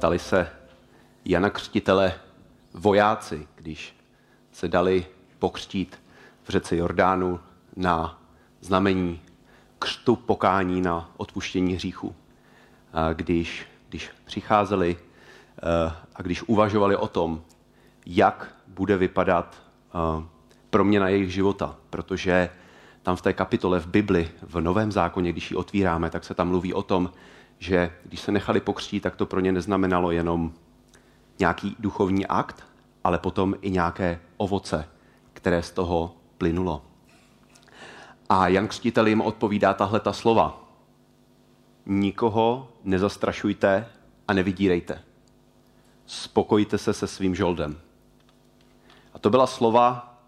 Ptali se Jana Křtitele vojáci, když se dali pokřtít v řece Jordánu na znamení křtu pokání na odpuštění hříchu. A když, když přicházeli eh, a když uvažovali o tom, jak bude vypadat eh, proměna jejich života, protože tam v té kapitole v Bibli, v Novém zákoně, když ji otvíráme, tak se tam mluví o tom, že když se nechali pokřtít, tak to pro ně neznamenalo jenom nějaký duchovní akt, ale potom i nějaké ovoce, které z toho plynulo. A Jan Křtitel jim odpovídá tahle ta slova. Nikoho nezastrašujte a nevydírejte. Spokojte se se svým žoldem. A to byla slova,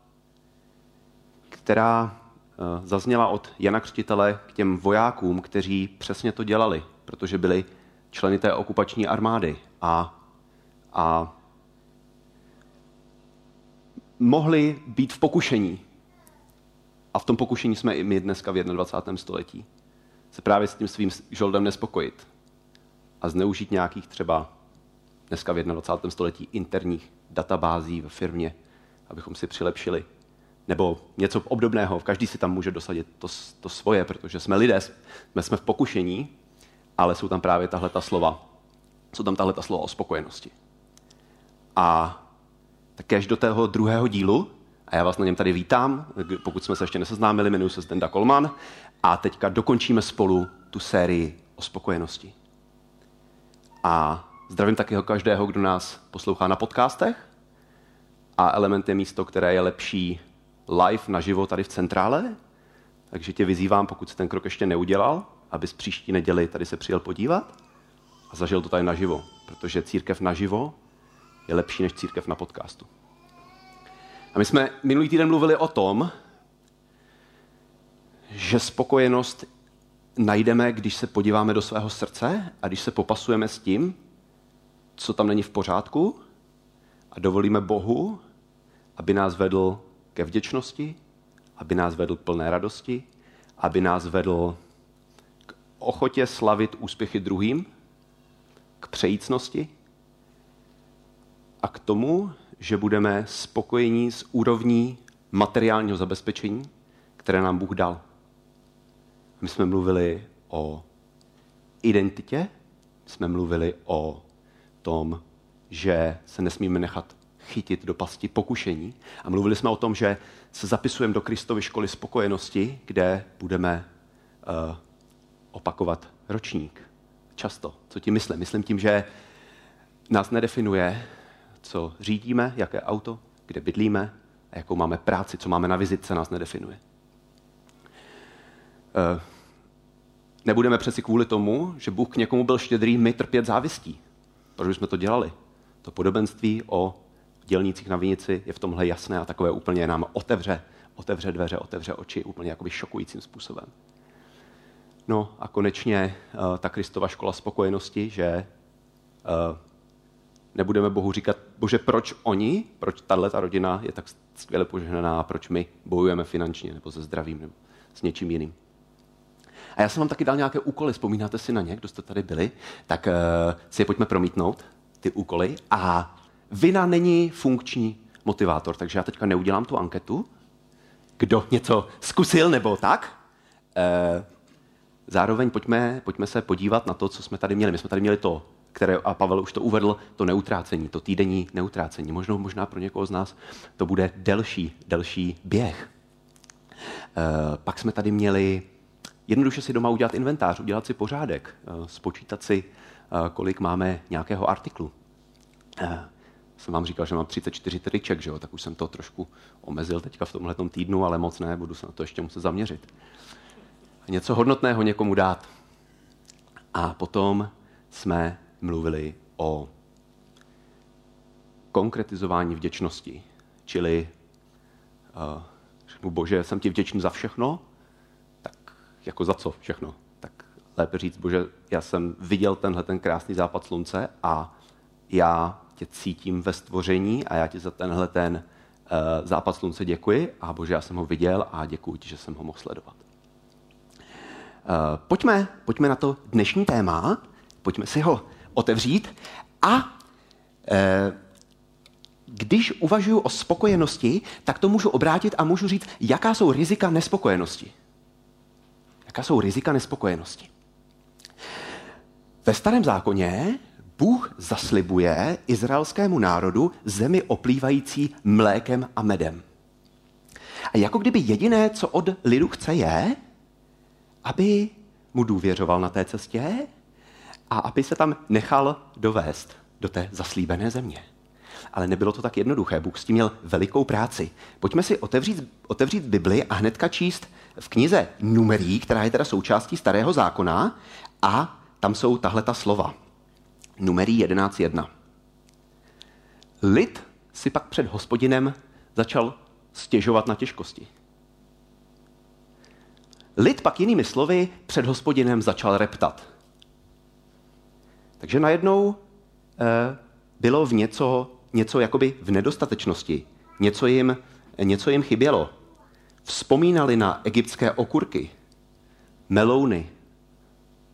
která eh, zazněla od Jana Křtitele k těm vojákům, kteří přesně to dělali, protože byli členy té okupační armády a, a mohli být v pokušení. A v tom pokušení jsme i my dneska v 21. století. Se právě s tím svým žoldem nespokojit. A zneužít nějakých třeba dneska v 21. století interních databází ve firmě, abychom si přilepšili. Nebo něco obdobného. Každý si tam může dosadit to, to svoje, protože jsme lidé, jsme, jsme v pokušení, ale jsou tam právě tahle ta slova. Jsou tam tahle ta slova o spokojenosti. A tak až do tého druhého dílu, a já vás na něm tady vítám, pokud jsme se ještě neseznámili, jmenuji se Zdenda Kolman a teďka dokončíme spolu tu sérii o spokojenosti. A zdravím taky každého, kdo nás poslouchá na podcastech a Element je místo, které je lepší live naživo tady v centrále, takže tě vyzývám, pokud jsi ten krok ještě neudělal, abys příští neděli tady se přijel podívat a zažil to tady naživo, protože církev naživo je lepší než církev na podcastu. A my jsme minulý týden mluvili o tom, že spokojenost najdeme, když se podíváme do svého srdce a když se popasujeme s tím, co tam není v pořádku a dovolíme Bohu, aby nás vedl ke vděčnosti, aby nás vedl k plné radosti, aby nás vedl ochotě slavit úspěchy druhým, k přejícnosti a k tomu, že budeme spokojení s úrovní materiálního zabezpečení, které nám Bůh dal. My jsme mluvili o identitě, jsme mluvili o tom, že se nesmíme nechat chytit do pasti pokušení. A mluvili jsme o tom, že se zapisujeme do Kristovy školy spokojenosti, kde budeme uh, opakovat ročník. Často. Co tím myslím? Myslím tím, že nás nedefinuje co řídíme, jaké auto, kde bydlíme a jakou máme práci, co máme na vizitce, nás nedefinuje. Eh, nebudeme přeci kvůli tomu, že Bůh k někomu byl štědrý, my trpět závistí. Proč jsme to dělali? To podobenství o dělnících na vinici je v tomhle jasné a takové úplně nám otevře, otevře dveře, otevře oči úplně jakoby šokujícím způsobem. No a konečně uh, ta Kristova škola spokojenosti, že uh, nebudeme Bohu říkat, bože, proč oni, proč tahle ta rodina je tak skvěle požehnaná a proč my bojujeme finančně nebo se zdravím nebo s něčím jiným. A já jsem vám taky dal nějaké úkoly, vzpomínáte si na ně, kdo jste tady byli, tak uh, si je pojďme promítnout, ty úkoly. A vina není funkční motivátor, takže já teďka neudělám tu anketu, kdo něco zkusil nebo tak. Uh, zároveň pojďme, pojďme se podívat na to, co jsme tady měli. My jsme tady měli to které, a Pavel už to uvedl, to neutrácení, to týdenní neutrácení. Možná, možná pro někoho z nás to bude delší, delší běh. E, pak jsme tady měli jednoduše si doma udělat inventář, udělat si pořádek, e, spočítat si, e, kolik máme nějakého artiklu. E, jsem vám říkal, že mám 34 triček, že jo? tak už jsem to trošku omezil teďka v tomhle týdnu, ale moc ne, budu se na to ještě muset zaměřit. Něco hodnotného někomu dát. A potom jsme mluvili o konkretizování vděčnosti. Čili uh, řeknu, bože, jsem ti vděčný za všechno, tak jako za co všechno? Tak lépe říct, bože, já jsem viděl tenhle ten krásný západ slunce a já tě cítím ve stvoření a já ti za tenhle ten uh, západ slunce děkuji a bože, já jsem ho viděl a děkuji ti, že jsem ho mohl sledovat. Uh, pojďme, pojďme na to dnešní téma, pojďme si ho otevřít a uh, když uvažuji o spokojenosti, tak to můžu obrátit a můžu říct, jaká jsou rizika nespokojenosti. Jaká jsou rizika nespokojenosti. Ve starém zákoně Bůh zaslibuje izraelskému národu zemi oplývající mlékem a medem. A jako kdyby jediné, co od lidu chce, je, aby mu důvěřoval na té cestě a aby se tam nechal dovést do té zaslíbené země. Ale nebylo to tak jednoduché. Bůh s tím měl velikou práci. Pojďme si otevřít, otevřít Bibli a hnedka číst v knize Numerí, která je teda součástí Starého zákona, a tam jsou tahle ta slova. Numerí 11.1. Lid si pak před hospodinem začal stěžovat na těžkosti. Lid pak jinými slovy před hospodinem začal reptat. Takže najednou eh, bylo v něco, něco jakoby v nedostatečnosti. Něco jim, něco jim chybělo. Vzpomínali na egyptské okurky, melouny,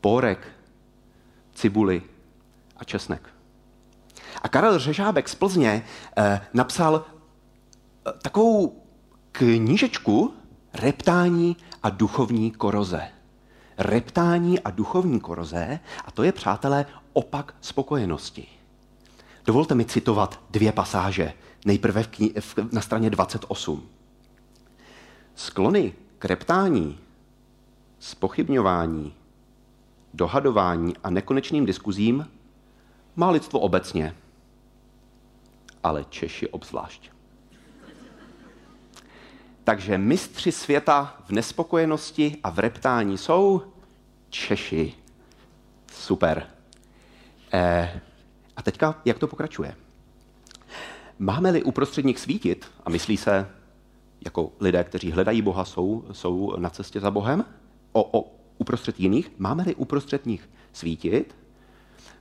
pórek, cibuly a česnek. A Karel Řežábek z Plzně eh, napsal eh, takovou knížečku Reptání a duchovní koroze. Reptání a duchovní koroze, a to je, přátelé, opak spokojenosti. Dovolte mi citovat dvě pasáže. Nejprve v kni- v, na straně 28. Sklony k reptání, spochybňování, dohadování a nekonečným diskuzím má lidstvo obecně, ale Češi obzvlášť. Takže mistři světa v nespokojenosti a v reptání jsou Češi. Super. Eh, a teďka, jak to pokračuje? Máme-li uprostřed nich svítit, a myslí se, jako lidé, kteří hledají Boha, jsou, jsou na cestě za Bohem, o, o uprostřed jiných, máme-li uprostřed nich svítit,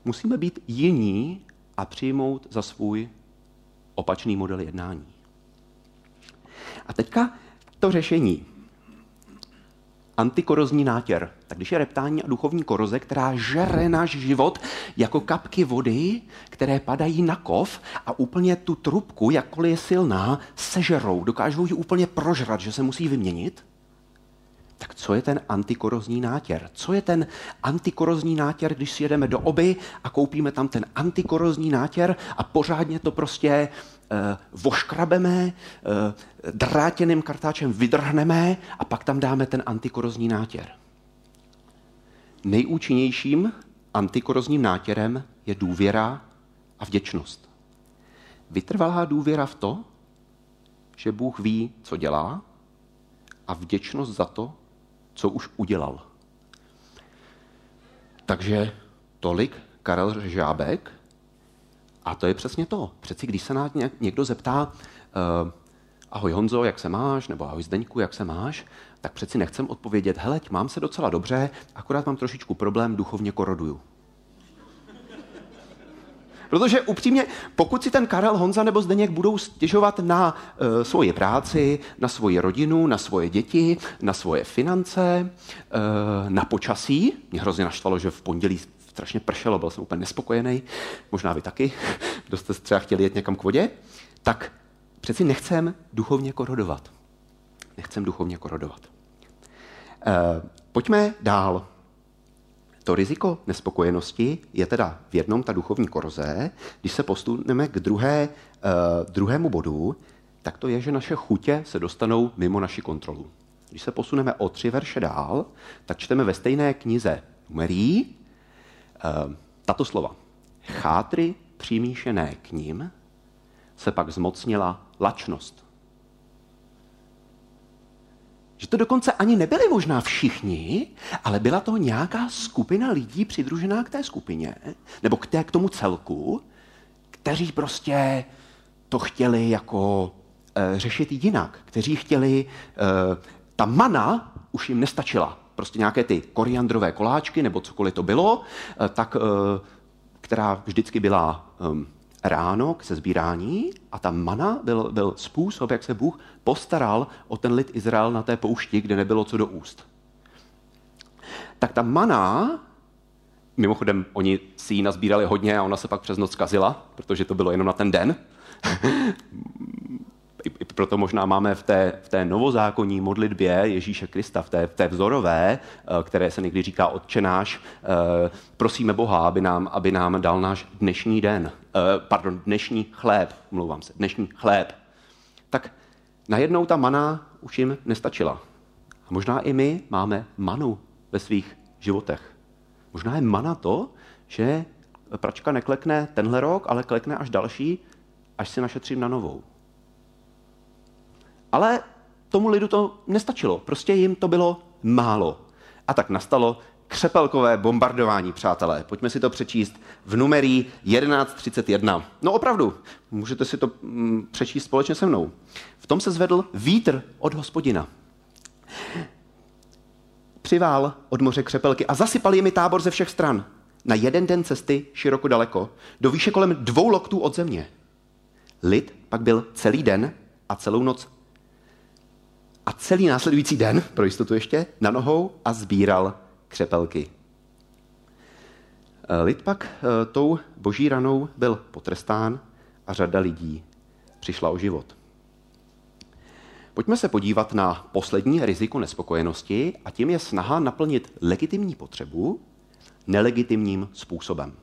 musíme být jiní a přijmout za svůj opačný model jednání. A teďka to řešení. Antikorozní nátěr. Tak když je reptání a duchovní koroze, která žere náš život jako kapky vody, které padají na kov a úplně tu trubku, jakkoliv je silná, sežerou, dokážou ji úplně prožrat, že se musí vyměnit, tak co je ten antikorozní nátěr? Co je ten antikorozní nátěr, když si jedeme do oby a koupíme tam ten antikorozní nátěr a pořádně to prostě voškrabeme, uh, drátěným kartáčem vydrhneme a pak tam dáme ten antikorozní nátěr. Nejúčinnějším antikorozním nátěrem je důvěra a vděčnost. Vytrvalá důvěra v to, že Bůh ví, co dělá, a vděčnost za to, co už udělal. Takže tolik Karel Žábek. A to je přesně to. Přeci když se nás někdo zeptá, uh, ahoj Honzo, jak se máš, nebo ahoj Zdeňku, jak se máš, tak přeci nechcem odpovědět, hele, mám se docela dobře, akorát mám trošičku problém, duchovně koroduju. Protože upřímně, pokud si ten Karel, Honza nebo Zdeněk budou stěžovat na uh, svoji práci, na svoji rodinu, na svoje děti, na svoje finance, uh, na počasí, mě hrozně naštvalo, že v pondělí strašně pršelo, byl jsem úplně nespokojený, možná vy taky, kdo jste třeba chtěli jet někam k vodě, tak přeci nechcem duchovně korodovat. Nechcem duchovně korodovat. Uh, pojďme dál. To riziko nespokojenosti je teda v jednom ta duchovní koroze. Když se posuneme k druhé, uh, druhému bodu, tak to je, že naše chutě se dostanou mimo naši kontrolu. Když se posuneme o tři verše dál, tak čteme ve stejné knize Numerí uh, tato slova. Chátry přimíšené k ním se pak zmocnila lačnost. Že to dokonce ani nebyli možná všichni, ale byla to nějaká skupina lidí přidružená k té skupině, nebo k, té, k tomu celku, kteří prostě to chtěli jako e, řešit jinak, kteří chtěli, e, ta mana už jim nestačila. Prostě nějaké ty koriandrové koláčky nebo cokoliv to bylo, e, tak, e, která vždycky byla e, ráno k sezbírání a ta mana byl, byl způsob, jak se Bůh postaral o ten lid Izrael na té poušti, kde nebylo co do úst. Tak ta mana, mimochodem oni si ji nazbírali hodně a ona se pak přes noc kazila, protože to bylo jenom na ten den. I proto možná máme v té, v té novozákonní modlitbě Ježíše Krista, v té, v té vzorové, eh, které se někdy říká odčenáš, eh, prosíme Boha, aby nám, aby nám dal náš dnešní den, eh, pardon, dnešní chléb, mluvám se, dnešní chléb. Tak najednou ta mana už jim nestačila. A možná i my máme manu ve svých životech. Možná je mana to, že pračka neklekne tenhle rok, ale klekne až další, až si našetřím na novou. Ale tomu lidu to nestačilo, prostě jim to bylo málo. A tak nastalo křepelkové bombardování, přátelé. Pojďme si to přečíst v numerí 1131. No opravdu, můžete si to mm, přečíst společně se mnou. V tom se zvedl vítr od hospodina. Přivál od moře křepelky a zasypal jimi tábor ze všech stran. Na jeden den cesty, široko daleko, do výše kolem dvou loktů od země. Lid pak byl celý den a celou noc a celý následující den, pro jistotu ještě, na nohou a sbíral křepelky. Eh, lid pak eh, tou boží ranou byl potrestán a řada lidí přišla o život. Pojďme se podívat na poslední riziko nespokojenosti a tím je snaha naplnit legitimní potřebu nelegitimním způsobem.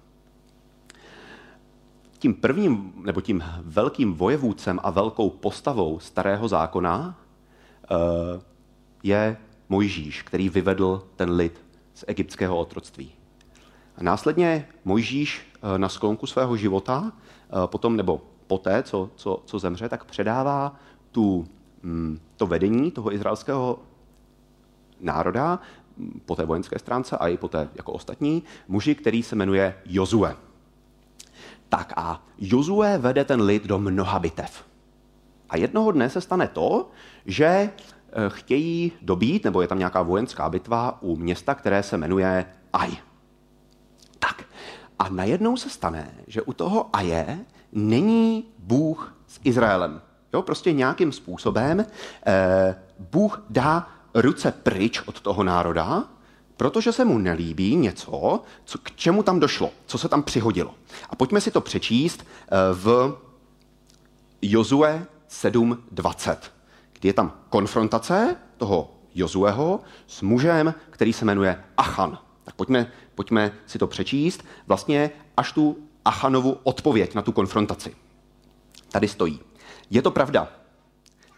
Tím prvním nebo tím velkým vojevůdcem a velkou postavou starého zákona je Mojžíš, který vyvedl ten lid z egyptského otroctví. A následně Mojžíš eh, na sklonku svého života, eh, potom nebo poté, co, co, co zemře, tak předává tu, mm, to vedení toho izraelského národa mm, po té vojenské stránce a i po té jako ostatní muži, který se jmenuje Jozue. Tak a Jozue vede ten lid do mnoha bitev. A jednoho dne se stane to, že eh, chtějí dobít, nebo je tam nějaká vojenská bitva u města, které se jmenuje Aj. Tak. A najednou se stane, že u toho Aje není Bůh s Izraelem. Jo, prostě nějakým způsobem eh, Bůh dá ruce pryč od toho národa, protože se mu nelíbí něco, co, k čemu tam došlo, co se tam přihodilo. A pojďme si to přečíst eh, v Jozue 7.20, kdy je tam konfrontace toho Jozueho s mužem, který se jmenuje Achan. Tak pojďme, pojďme si to přečíst. Vlastně až tu Achanovu odpověď na tu konfrontaci. Tady stojí. Je to pravda.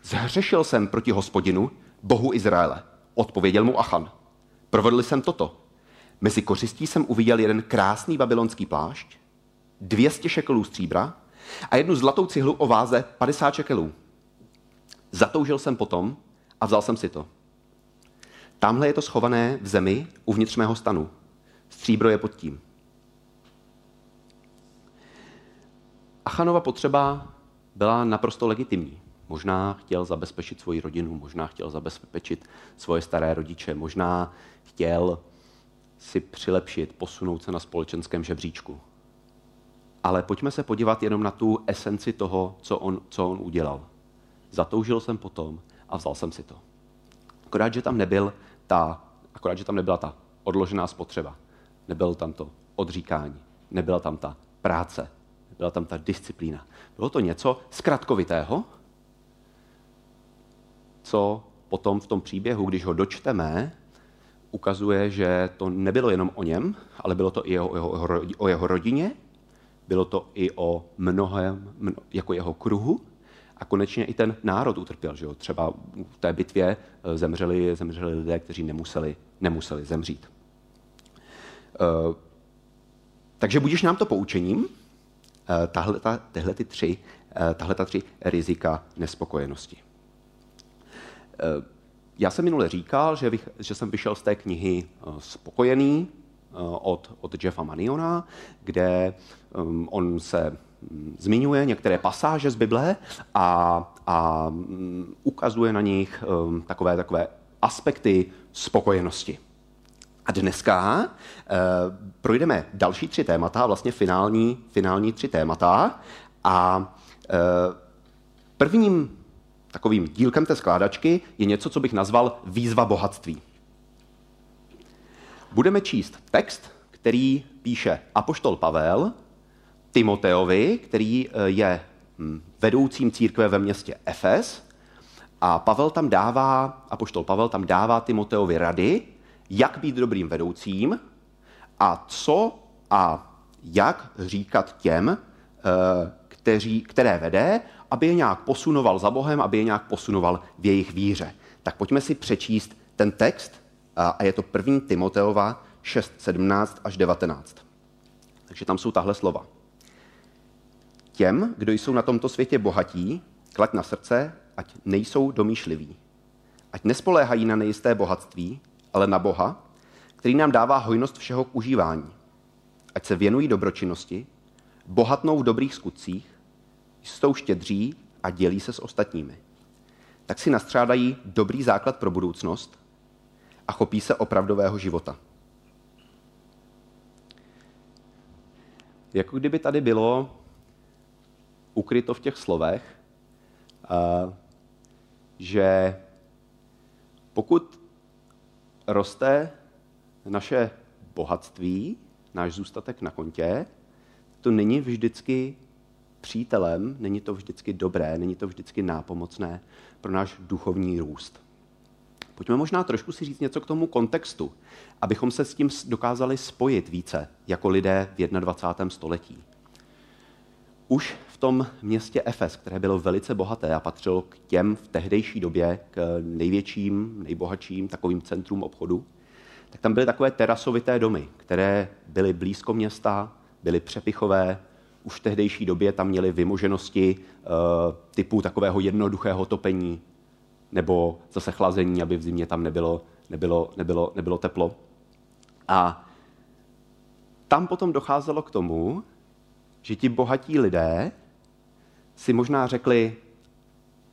Zhřešil jsem proti hospodinu, bohu Izraele. Odpověděl mu Achan. Provedl jsem toto. Mezi kořistí jsem uviděl jeden krásný babylonský plášť, 200 šekelů stříbra a jednu zlatou cihlu o váze 50 šekelů. Zatoužil jsem potom a vzal jsem si to. Tamhle je to schované v zemi uvnitř mého stanu. Stříbro je pod tím. Achanova potřeba byla naprosto legitimní. Možná chtěl zabezpečit svoji rodinu, možná chtěl zabezpečit svoje staré rodiče, možná chtěl si přilepšit, posunout se na společenském žebříčku ale pojďme se podívat jenom na tu esenci toho, co on, co on udělal. Zatoužil jsem potom a vzal jsem si to. Akorát, že tam nebyl ta, akorát, že tam nebyla ta odložená spotřeba. Nebyl tam to odříkání. Nebyla tam ta práce. Nebyla tam ta disciplína. Bylo to něco zkratkovitého, co potom v tom příběhu, když ho dočteme, ukazuje, že to nebylo jenom o něm, ale bylo to i jeho, jeho, o jeho rodině bylo to i o mnohem, mno, jako jeho kruhu a konečně i ten národ utrpěl. Že jo? Třeba v té bitvě eh, zemřeli, zemřeli lidé, kteří nemuseli, nemuseli zemřít. Uh, takže budíš nám to poučením, uh, tahle, ta, tyhle, ty tři, uh, tahle ta tři rizika nespokojenosti. já jsem minule říkal, že, vych, že jsem vyšel z té knihy Spokojený od, od Jeffa Maniona, kde um, on se um, zmiňuje některé pasáže z Bible a, a um, ukazuje na nich um, takové, takové aspekty spokojenosti. A dneska uh, projdeme další tři témata, vlastně finální, finální tři témata. A prvním takovým dílkem té skládačky je něco, co bych nazval výzva bohatství. Budeme číst text, který píše apoštol Pavel Timoteovi, který eh, je hm, vedoucím církve ve městě Efes. A Pavel tam dává, apoštol Pavel tam dává Timoteovi rady, jak být dobrým vedoucím a co a jak říkat těm, eh, kteří, které vede, aby je nějak posunoval za Bohem, aby je nějak posunoval v jejich víře. Tak pojďme si přečíst ten text a je to první Timoteova 6, 17 až 19. Takže tam jsou tahle slova. Těm, kdo jsou na tomto světě bohatí, klaď na srdce, ať nejsou domýšliví. Ať nespoléhají na nejisté bohatství, ale na Boha, který nám dává hojnost všeho k užívání. Ať se věnují dobročinnosti, bohatnou v dobrých skutcích, jsou štědří a dělí se s ostatními. Tak si nastřádají dobrý základ pro budoucnost a chopí se opravdového života. Jako kdyby tady bylo ukryto v těch slovech, že pokud roste naše bohatství, náš zůstatek na kontě, to není vždycky přítelem, není to vždycky dobré, není to vždycky nápomocné pro náš duchovní růst. Pojďme možná trošku si říct něco k tomu kontextu, abychom se s tím dokázali spojit více jako lidé v 21. století. Už v tom městě Efes, které bylo velice bohaté a patřilo k těm v tehdejší době k největším, nejbohatším takovým centrum obchodu, tak tam byly takové terasovité domy, které byly blízko města, byly přepichové, už v tehdejší době tam měli vymoženosti uh, typu takového jednoduchého topení nebo zase chlazení, aby v zimě tam nebylo, nebylo, nebylo, nebylo teplo. A tam potom docházelo k tomu, že ti bohatí lidé si možná řekli,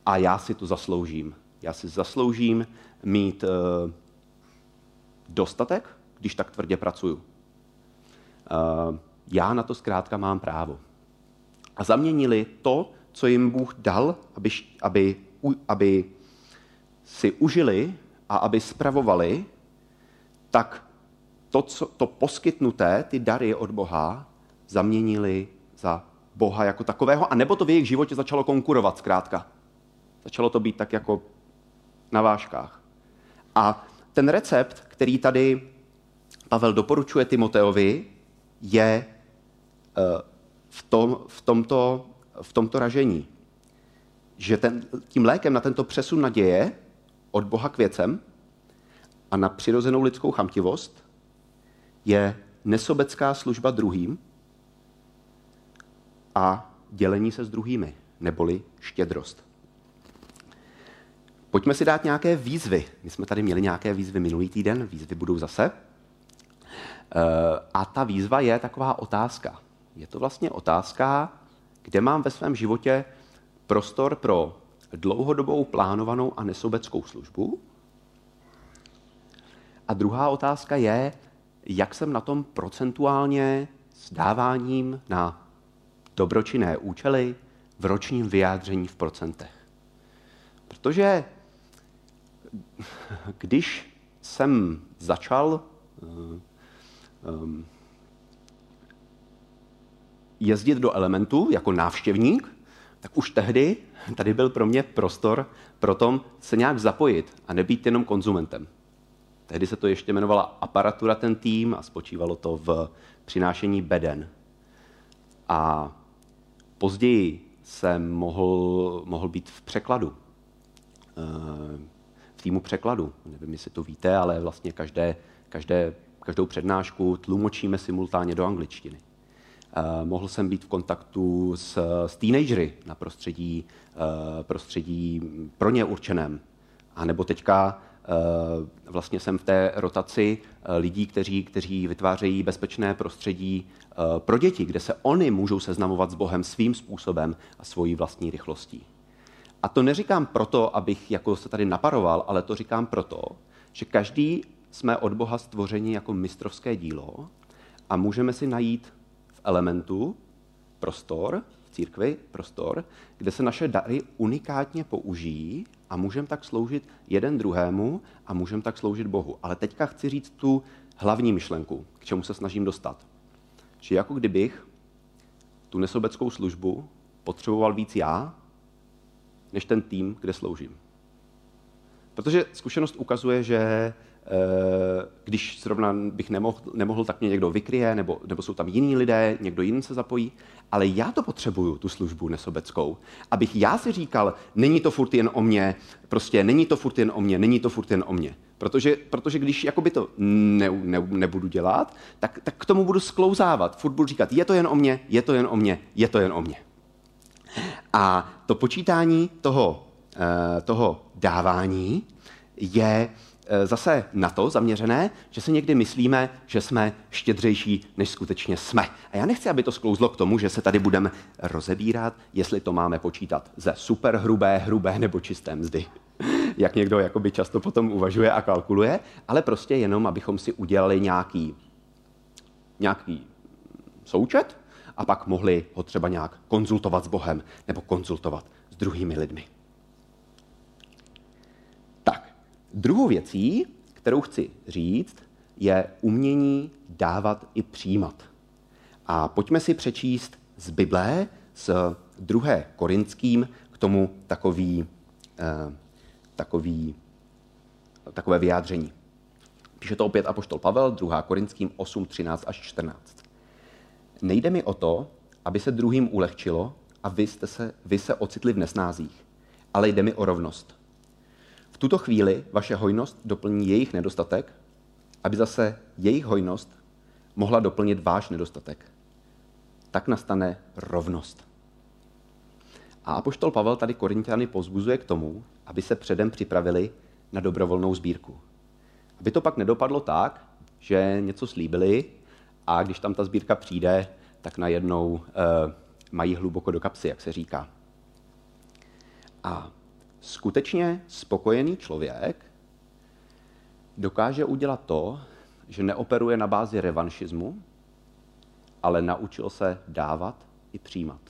a já si to zasloužím. Já si zasloužím mít uh, dostatek, když tak tvrdě pracuju. Uh, já na to zkrátka mám právo. A zaměnili to, co jim Bůh dal, aby, aby, aby si užili a aby spravovali, tak to, co, to poskytnuté, ty dary od Boha, zaměnili za Boha jako takového, a nebo to v jejich životě začalo konkurovat zkrátka. Začalo to být tak jako na váškách. A ten recept, který tady Pavel doporučuje Timoteovi, je eh, v, tom, v, tomto, v tomto ražení. Že ten, tím lékem na tento přesun naděje od Boha k věcem a na přirozenou lidskou chamtivost je nesobecká služba druhým a dělení se s druhými, neboli štědrost. Pojďme si dát nějaké výzvy. My jsme tady měli nějaké výzvy minulý týden, výzvy budou zase. Eh, a ta výzva je taková otázka. Je to vlastně otázka, kde mám ve svém životě prostor pro dlouhodobou plánovanou a nesobeckou službu. A druhá otázka je, jak jsem na tom procentuálně s dáváním na dobročinné účely v ročním vyjádření v procentech. Protože když jsem začal um, jezdit do elementu jako návštěvník, tak už tehdy tady byl pro mě prostor pro tom se nějak zapojit a nebýt jenom konzumentem. Tehdy se to ještě jmenovala aparatura ten tým a spočívalo to v přinášení beden. A později jsem mohl, mohl být v překladu. Eh, v týmu překladu. Nevím, jestli to víte, ale vlastně každé, každé, každou přednášku tlumočíme simultánně do angličtiny. Eh, mohl jsem být v kontaktu s, s teenagery na prostředí, eh, prostředí pro ně určeném. A nebo teďka vlastně jsem v té rotaci lidí, kteří, kteří vytvářejí bezpečné prostředí pro děti, kde se oni můžou seznamovat s Bohem svým způsobem a svojí vlastní rychlostí. A to neříkám proto, abych jako se tady naparoval, ale to říkám proto, že každý jsme od Boha stvoření jako mistrovské dílo a můžeme si najít v elementu prostor, v církvi prostor, kde se naše dary unikátně použijí a můžeme tak sloužit jeden druhému a můžeme tak sloužit Bohu. Ale teďka chci říct tu hlavní myšlenku, k čemu se snažím dostat. Že jako kdybych tu nesobeckou službu potřeboval víc já, než ten tým, kde sloužím. Protože zkušenost ukazuje, že když zrovna bych nemohl, nemohl, tak mě někdo vykryje, nebo, nebo jsou tam jiní lidé, někdo jiný se zapojí, ale já to potřebuju, tu službu nesobeckou, abych já si říkal, není to furt jen o mně, prostě není to furt jen o mně, není to furt jen o mně. Protože, protože když jakoby to ne, ne, nebudu dělat, tak, tak k tomu budu sklouzávat. Furt budu říkat, je to jen o mně, je to jen o mně, je to jen o mně. A to počítání toho, eh, toho dávání je eh, zase na to zaměřené, že si někdy myslíme, že jsme štědřejší, než skutečně jsme. A já nechci, aby to sklouzlo k tomu, že se tady budeme rozebírat, jestli to máme počítat ze superhrubé, hrubé nebo čisté mzdy. Jak někdo jakoby často potom uvažuje a kalkuluje, ale prostě jenom, abychom si udělali nějaký, nějaký součet a pak mohli ho třeba nějak konzultovat s Bohem nebo konzultovat s druhými lidmi. Tak, druhou věcí, kterou chci říct, je umění dávat i přijímat. A pojďme si přečíst z Bible, z druhé Korinským, k tomu takový, eh, takový, takové vyjádření. Píše to opět Apoštol Pavel, 2. Korinským 8, 13 až 14. Nejde mi o to, aby se druhým ulehčilo a vy, jste se, vy se ocitli v nesnázích, ale jde mi o rovnost. V tuto chvíli vaše hojnost doplní jejich nedostatek, aby zase jejich hojnost mohla doplnit váš nedostatek. Tak nastane rovnost. A apoštol Pavel tady Korintiany pozbuzuje k tomu, aby se předem připravili na dobrovolnou sbírku. Aby to pak nedopadlo tak, že něco slíbili a když tam ta sbírka přijde, tak najednou uh, mají hluboko do kapsy, jak se říká. A skutečně spokojený člověk dokáže udělat to, že neoperuje na bázi revanšismu, ale naučil se dávat i přijímat.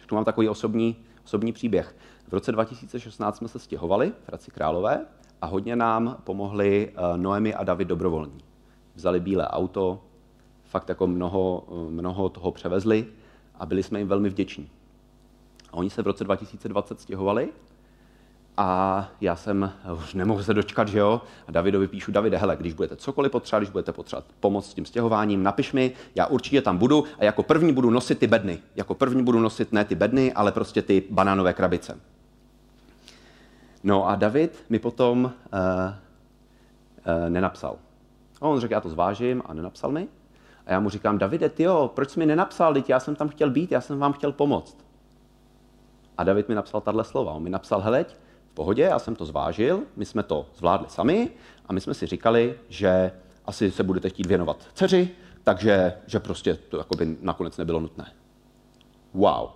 Řeknu mám takový osobní, osobní příběh. V roce 2016 jsme se stěhovali v Hradci Králové a hodně nám pomohli eh, Noemi a David dobrovolní. Vzali bílé auto, fakt jako mnoho, mnoho toho převezli a byli jsme jim velmi vděční. Oni se v roce 2020 stěhovali a já jsem už nemohl se dočkat, že jo? A Davidovi píšu, Davide, hele, když budete cokoliv potřebovat, když budete potřebovat pomoc s tím stěhováním, napiš mi, já určitě tam budu a jako první budu nosit ty bedny. Jako první budu nosit ne ty bedny, ale prostě ty banánové krabice. No a David mi potom uh, uh, nenapsal. A on řekl, já to zvážím a nenapsal mi. A já mu říkám, Davide, ty jo, proč jsi mi nenapsal, teď já jsem tam chtěl být, já jsem vám chtěl pomoct. A David mi napsal tahle slova. On mi napsal, heleď, v pohodě, já jsem to zvážil, my jsme to zvládli sami a my jsme si říkali, že asi se budete chtít věnovat dceři, takže že prostě to jakoby nakonec nebylo nutné. Wow.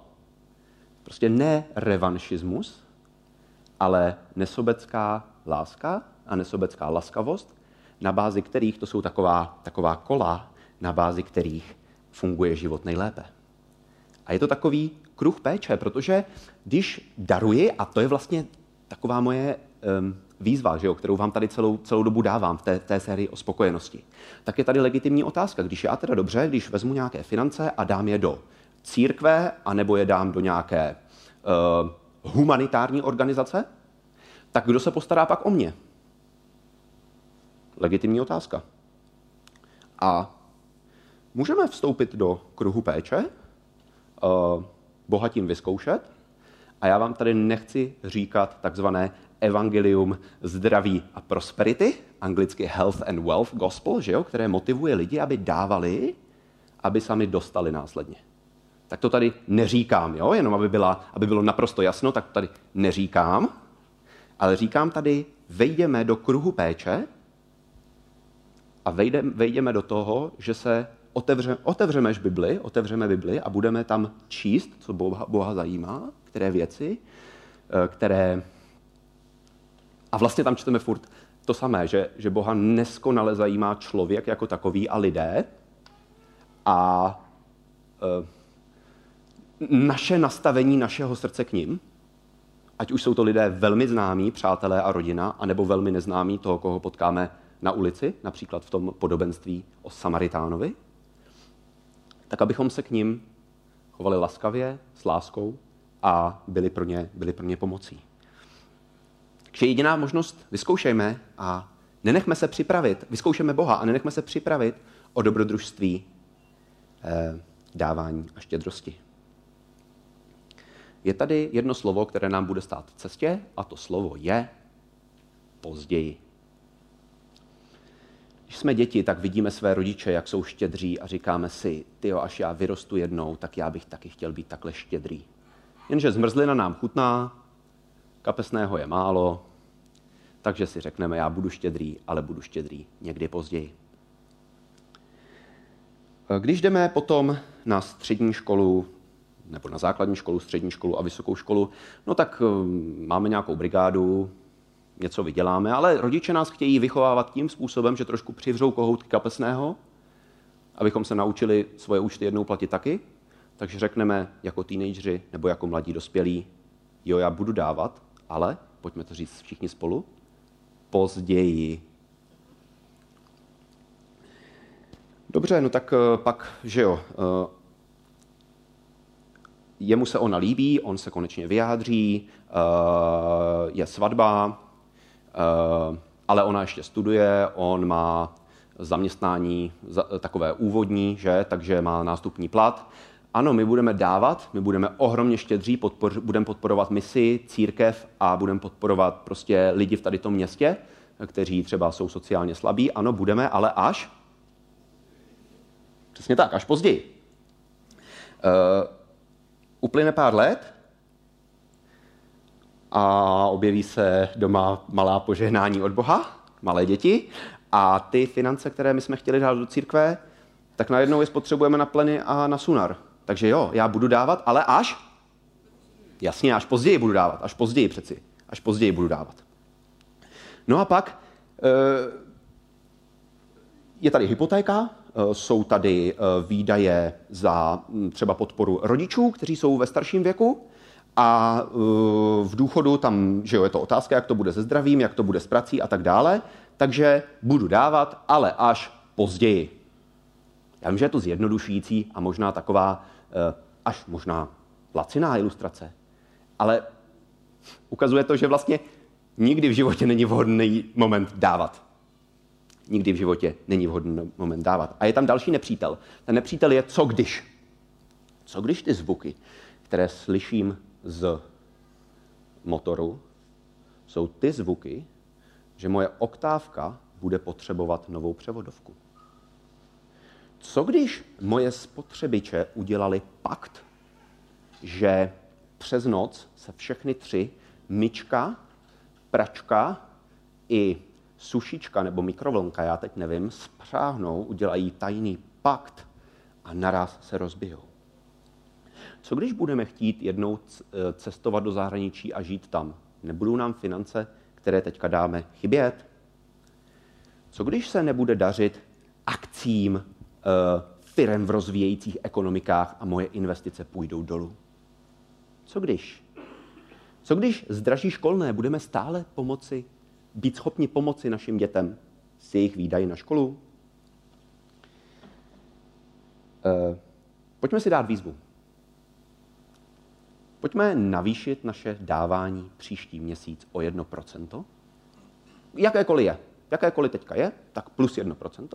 Prostě ne revanšismus, ale nesobecká láska a nesobecká laskavost, na bázi kterých to jsou taková, taková kola, na bázi kterých funguje život nejlépe. A je to takový kruh péče, protože když daruji, a to je vlastně taková moje um, výzva, že jo, kterou vám tady celou, celou dobu dávám v té, té sérii o spokojenosti, tak je tady legitimní otázka. Když já teda dobře, když vezmu nějaké finance a dám je do církve, anebo je dám do nějaké uh, humanitární organizace, tak kdo se postará pak o mě? Legitimní otázka. A můžeme vstoupit do kruhu péče, uh, bohatím vyzkoušet, a já vám tady nechci říkat takzvané evangelium zdraví a prosperity, anglicky health and wealth gospel, že jo, které motivuje lidi, aby dávali, aby sami dostali následně. Tak to tady neříkám, jo? jenom aby, byla, aby bylo naprosto jasno, tak to tady neříkám, Ale říkám tady, vejdeme do kruhu péče a vejdeme, vejdeme do toho, že se otevře, otevřeme Bibli, otevřeme Bibli a budeme tam číst, co Boha, Boha zajímá, které věci, eh, které... A vlastně tam čteme furt to samé, že, že Boha neskonale zajímá člověk jako takový a lidé a e, naše nastavení našeho srdce k ním, ať už jsou to lidé velmi známí, přátelé a rodina, anebo velmi neznámí toho, koho potkáme na ulici, například v tom podobenství o Samaritánovi, tak abychom se k ním chovali laskavě, s láskou a byli pro ně, byli pro ně pomocí. Takže jediná možnost, vyzkoušejme a nenechme se připravit, vyzkoušeme Boha a nenechme se připravit o dobrodružství eh, dávání a štědrosti. Je tady jedno slovo, které nám bude stát v cestě, a to slovo je později. Když jsme děti, tak vidíme své rodiče, jak jsou štědří a říkáme si, tyjo, až já vyrostu jednou, tak já bych taky chtěl být takhle štědrý. Jenže zmrzlina nám chutná, kapesného je málo, takže si řekneme, já budu štědrý, ale budu štědrý někdy později. Když jdeme potom na střední školu, nebo na základní školu, střední školu a vysokou školu, no tak um, máme nějakou brigádu, něco vyděláme, ale rodiče nás chtějí vychovávat tím způsobem, že trošku přivřou kohoutky kapesného, abychom se naučili svoje účty jednou platit taky. Takže řekneme jako teenageři nebo jako mladí dospělí, jo, já budu dávat, ale, pojďme to říct všichni spolu, později. Dobře, no tak eh, pak, že jo, eh, jemu se ona líbí, on se konečně vyjádří, eh, je svatba, ale ona ještě studuje, on má zaměstnání takové úvodní, že, takže má nástupní plat. Ano, my budeme dávat, my budeme ohromně štědří, podpor, budeme podporovat misi, církev a budeme podporovat prostě lidi v tady tom městě, kteří třeba jsou sociálně slabí. Ano, budeme, ale až? Přesně tak, až později. Uh, uplyne pár let a objeví se doma malá požehnání od Boha, malé děti a ty finance, které my jsme chtěli dát do církve, tak najednou je spotřebujeme na pleny a na sunar. Takže jo, já budu dávat, ale až? Jasně, až později budu dávat, až později přeci. Až později budu dávat. No a pak eh, je tady hypotéka, eh, jsou tady eh, výdaje za hm, třeba podporu rodičů, kteří jsou ve starším věku, a v důchodu tam, že jo, je to otázka, jak to bude se zdravím, jak to bude s prací a tak dále. Takže budu dávat, ale až později. Já vím, že je to zjednodušující a možná taková Eh, až možná laciná ilustrace, ale ukazuje to, že vlastně nikdy v životě není vhodný moment dávat. Nikdy v životě není vhodný moment dávat. A je tam další nepřítel. Ten nepřítel je co když. Co když ty zvuky, které slyším z motoru, jsou ty zvuky, že moje oktávka bude potřebovat novou převodovku. Co když moje spotřebiče udělali pakt, že přes noc se všechny tři, myčka, pračka i sušička nebo mikrovlnka, já teď nevím, spřáhnou, udělají tajný pakt a naraz se rozbijou. Co když budeme chtít jednou cestovat do zahraničí a žít tam? Nebudou nám finance, které teďka dáme, chybět? Co když se nebude dařit akcím Eh, firem v rozvíjejících ekonomikách a moje investice půjdou dolů. Co když? Co když zdraží školné budeme stále pomoci, být schopni pomoci našim dětem s jejich výdaji na školu? E, pojďme si dát výzvu. Pojďme navýšit naše dávání příští měsíc o 1%. Jakékoliv je. Jakékoliv teďka je, tak plus 1%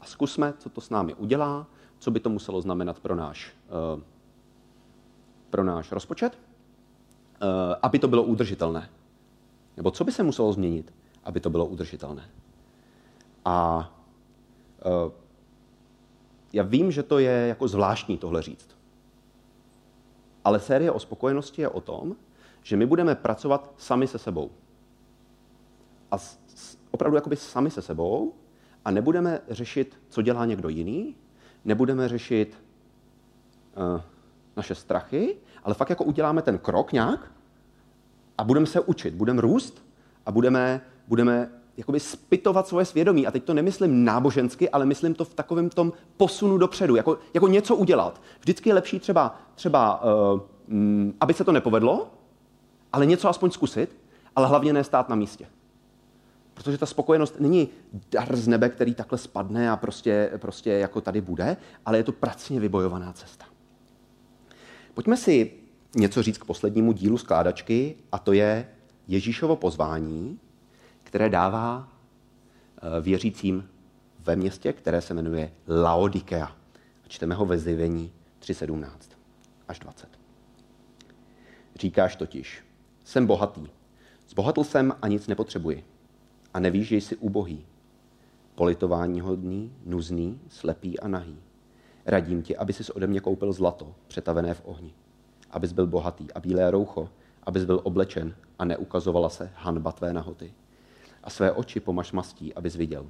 a zkusme, co to s námi udělá, co by to muselo znamenat pro náš, uh, pro náš rozpočet, uh, aby to bylo udržitelné. Nebo co by se muselo změnit, aby to bylo udržitelné. A uh, já vím, že to je jako zvláštní tohle říct. Ale série o spokojenosti je o tom, že my budeme pracovat sami se sebou. a s, s, opravdu jakoby sami se sebou a nebudeme řešit, co dělá někdo jiný, nebudeme řešit uh, naše strachy, ale fakt jako uděláme ten krok nějak a budeme se učit, budeme růst a budeme, budeme jakoby spitovat svoje svědomí. A teď to nemyslím nábožensky, ale myslím to v takovém tom posunu dopředu, jako, jako něco udělat. Vždycky je lepší třeba, třeba uh, aby se to nepovedlo, ale něco aspoň zkusit, ale hlavně ne stát na místě. Protože ta spokojenost není dar z nebe, který takhle spadne a prostě, prostě jako tady bude, ale je to pracně vybojovaná cesta. Pojďme si něco říct k poslednímu dílu skládačky, a to je Ježíšovo pozvání, které dává eh, věřícím ve městě, které se jmenuje Laodikea. Čteme ho ve zjevení 3.17 až 20. Říkáš totiž, jsem bohatý, zbohatl jsem a nic nepotřebuji. A nevíš, že jsi ubohý, politování hodný, nuzný, slepý a nahý. Radím ti, aby si ode mě koupil zlato, přetavené v ohni. Abys byl bohatý a bílé roucho, abys byl oblečen a neukazovala se hanba tvé nahoty a své oči pomaž mastí, abys viděl.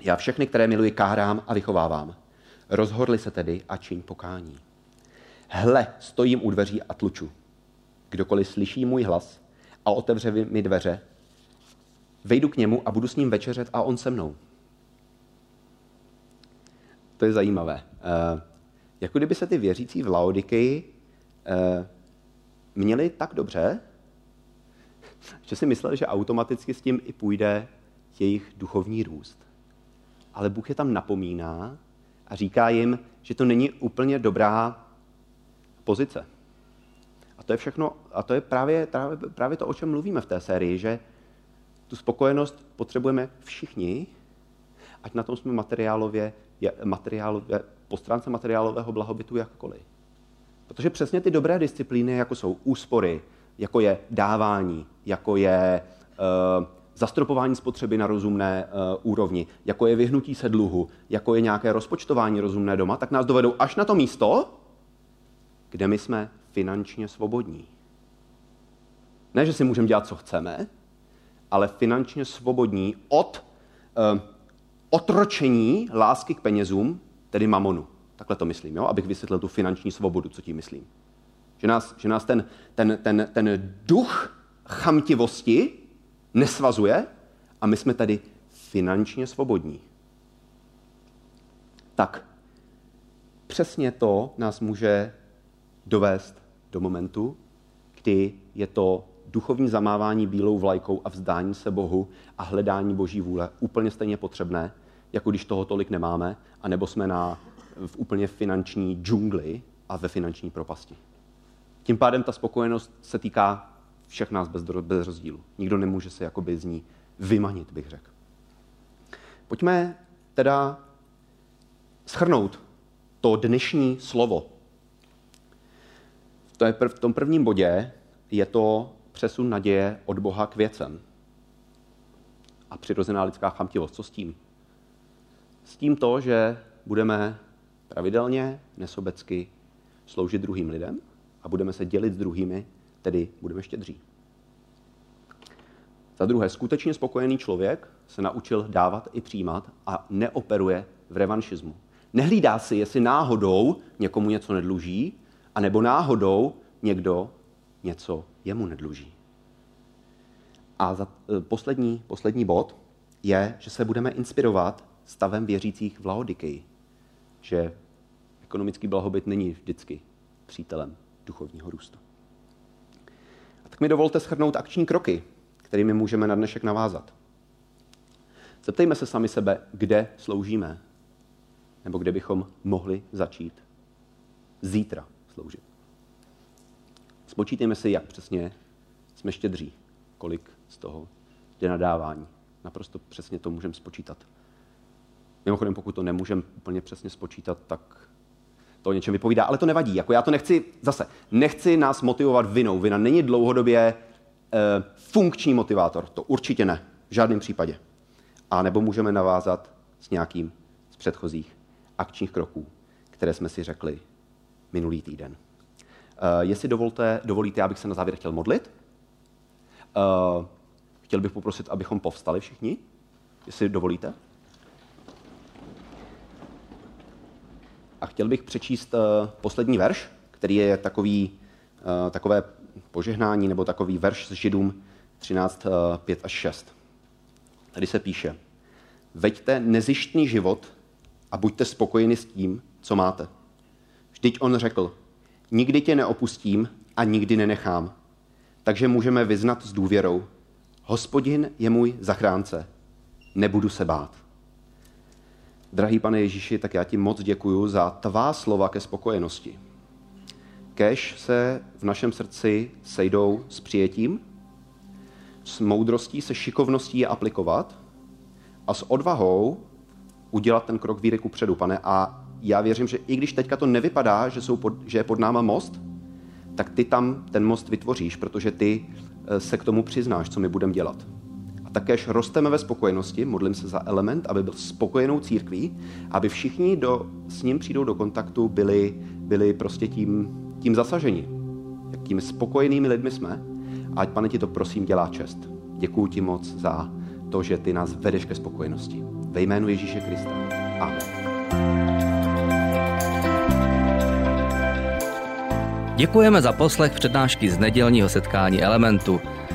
Já všechny, které miluji, kárám a vychovávám. Rozhodli se tedy a čiň pokání. Hle, stojím u dveří a tluču. Kdokoliv slyší můj hlas a otevře mi dveře, vejdu k němu a budu s ním večeřet a on se mnou. To je zajímavé. Uh, jako kdyby se ty věřící v Laodikeji uh, měli tak dobře, že si mysleli, že automaticky s tím i půjde jejich duchovní růst. Ale Bůh je tam napomíná a říká jim, že to není úplně dobrá pozice. A to je všechno, a to je právě, právě, právě to, o čem mluvíme v té sérii, že tu spokojenost potřebujeme všichni, ať na tom jsme materiálově, materiálově po stránce materiálového blahobytu jakkoliv. Protože přesně ty dobré disciplíny, jako jsou úspory, jako je dávání, jako je uh, zastropování spotřeby na rozumné uh, úrovni, jako je vyhnutí se dluhu, jako je nějaké rozpočtování rozumné doma, tak nás dovedou až na to místo, kde my jsme finančně svobodní. Ne, že si můžeme dělat, co chceme, ale finančně svobodní od uh, otročení lásky k penězům, tedy mamonu. Takhle to myslím, jo? abych vysvětlil tu finanční svobodu, co tím myslím. Že nás, že nás ten, ten, ten, ten duch chamtivosti nesvazuje a my jsme tady finančně svobodní. Tak přesně to nás může dovést do momentu, kdy je to duchovní zamávání bílou vlajkou a vzdání se Bohu a hledání Boží vůle úplně stejně potřebné, jako když toho tolik nemáme, anebo jsme na, v úplně finanční džungli a ve finanční propasti. Tím pádem ta spokojenost se týká všech nás bez, bez rozdílu. Nikdo nemůže se jakoby z ní vymanit, bych řekl. Pojďme teda schrnout to dnešní slovo. Je prv, v tom prvním bodě je to přesun naděje od Boha k věcem. A přirozená lidská chamtivost. Co s tím? S tím to, že budeme pravidelně, nesobecky sloužit druhým lidem, a budeme se dělit s druhými, tedy budeme štědří. Za druhé, skutečně spokojený člověk se naučil dávat i přijímat a neoperuje v revanšismu. Nehlídá si, jestli náhodou někomu něco nedluží, anebo náhodou někdo něco jemu nedluží. A za, e, poslední, poslední bod je, že se budeme inspirovat stavem věřících v Laodikeji, že ekonomický blahobyt není vždycky přítelem duchovního růstu. A tak mi dovolte shrnout akční kroky, kterými můžeme na dnešek navázat. Zeptejme se sami sebe, kde sloužíme, nebo kde bychom mohli začít zítra sloužit. Spočítejme si, jak přesně jsme štědří, kolik z toho jde nadávání. Naprosto přesně to můžeme spočítat. Mimochodem, pokud to nemůžeme úplně přesně spočítat, tak to o něčem vypovídá, ale to nevadí. Jako já to nechci, zase, nechci nás motivovat vinou. Vina není dlouhodobě e, funkční motivátor. To určitě ne. V žádném případě. A nebo můžeme navázat s nějakým z předchozích akčních kroků, které jsme si řekli minulý týden. E, jestli dovolte, dovolíte, abych se na závěr chtěl modlit. E, chtěl bych poprosit, abychom povstali všichni, jestli dovolíte. A chtěl bych přečíst uh, poslední verš, který je takový, uh, takové požehnání nebo takový verš s Židům 13, uh, 5 až 6. Tady se píše, veďte nezištný život a buďte spokojeni s tím, co máte. Vždyť on řekl, nikdy tě neopustím a nikdy nenechám. Takže můžeme vyznat s důvěrou, hospodin je můj zachránce, nebudu se bát. Drahý pane Ježíši, tak já ti moc děkuju za tvá slova ke spokojenosti. Kež se v našem srdci sejdou s přijetím, s moudrostí, se šikovností je aplikovat a s odvahou udělat ten krok víry ku předu, pane. A já věřím, že i když teďka to nevypadá, že, jsou pod, že je pod náma most, tak ty tam ten most vytvoříš, protože ty eh, se k tomu přiznáš, co my budeme dělat. Takéž rosteme ve spokojenosti, modlím se za element, aby byl spokojenou církví, aby všichni, do, s ním přijdou do kontaktu, byli, byli prostě tím, tím zasaženi. Jak tím spokojenými lidmi jsme. Ať, pane, ti to prosím dělá čest. Děkuji ti moc za to, že ty nás vedeš ke spokojenosti. Ve jménu Ježíše Krista. Amen. Děkujeme za poslech přednášky z nedělního setkání Elementu.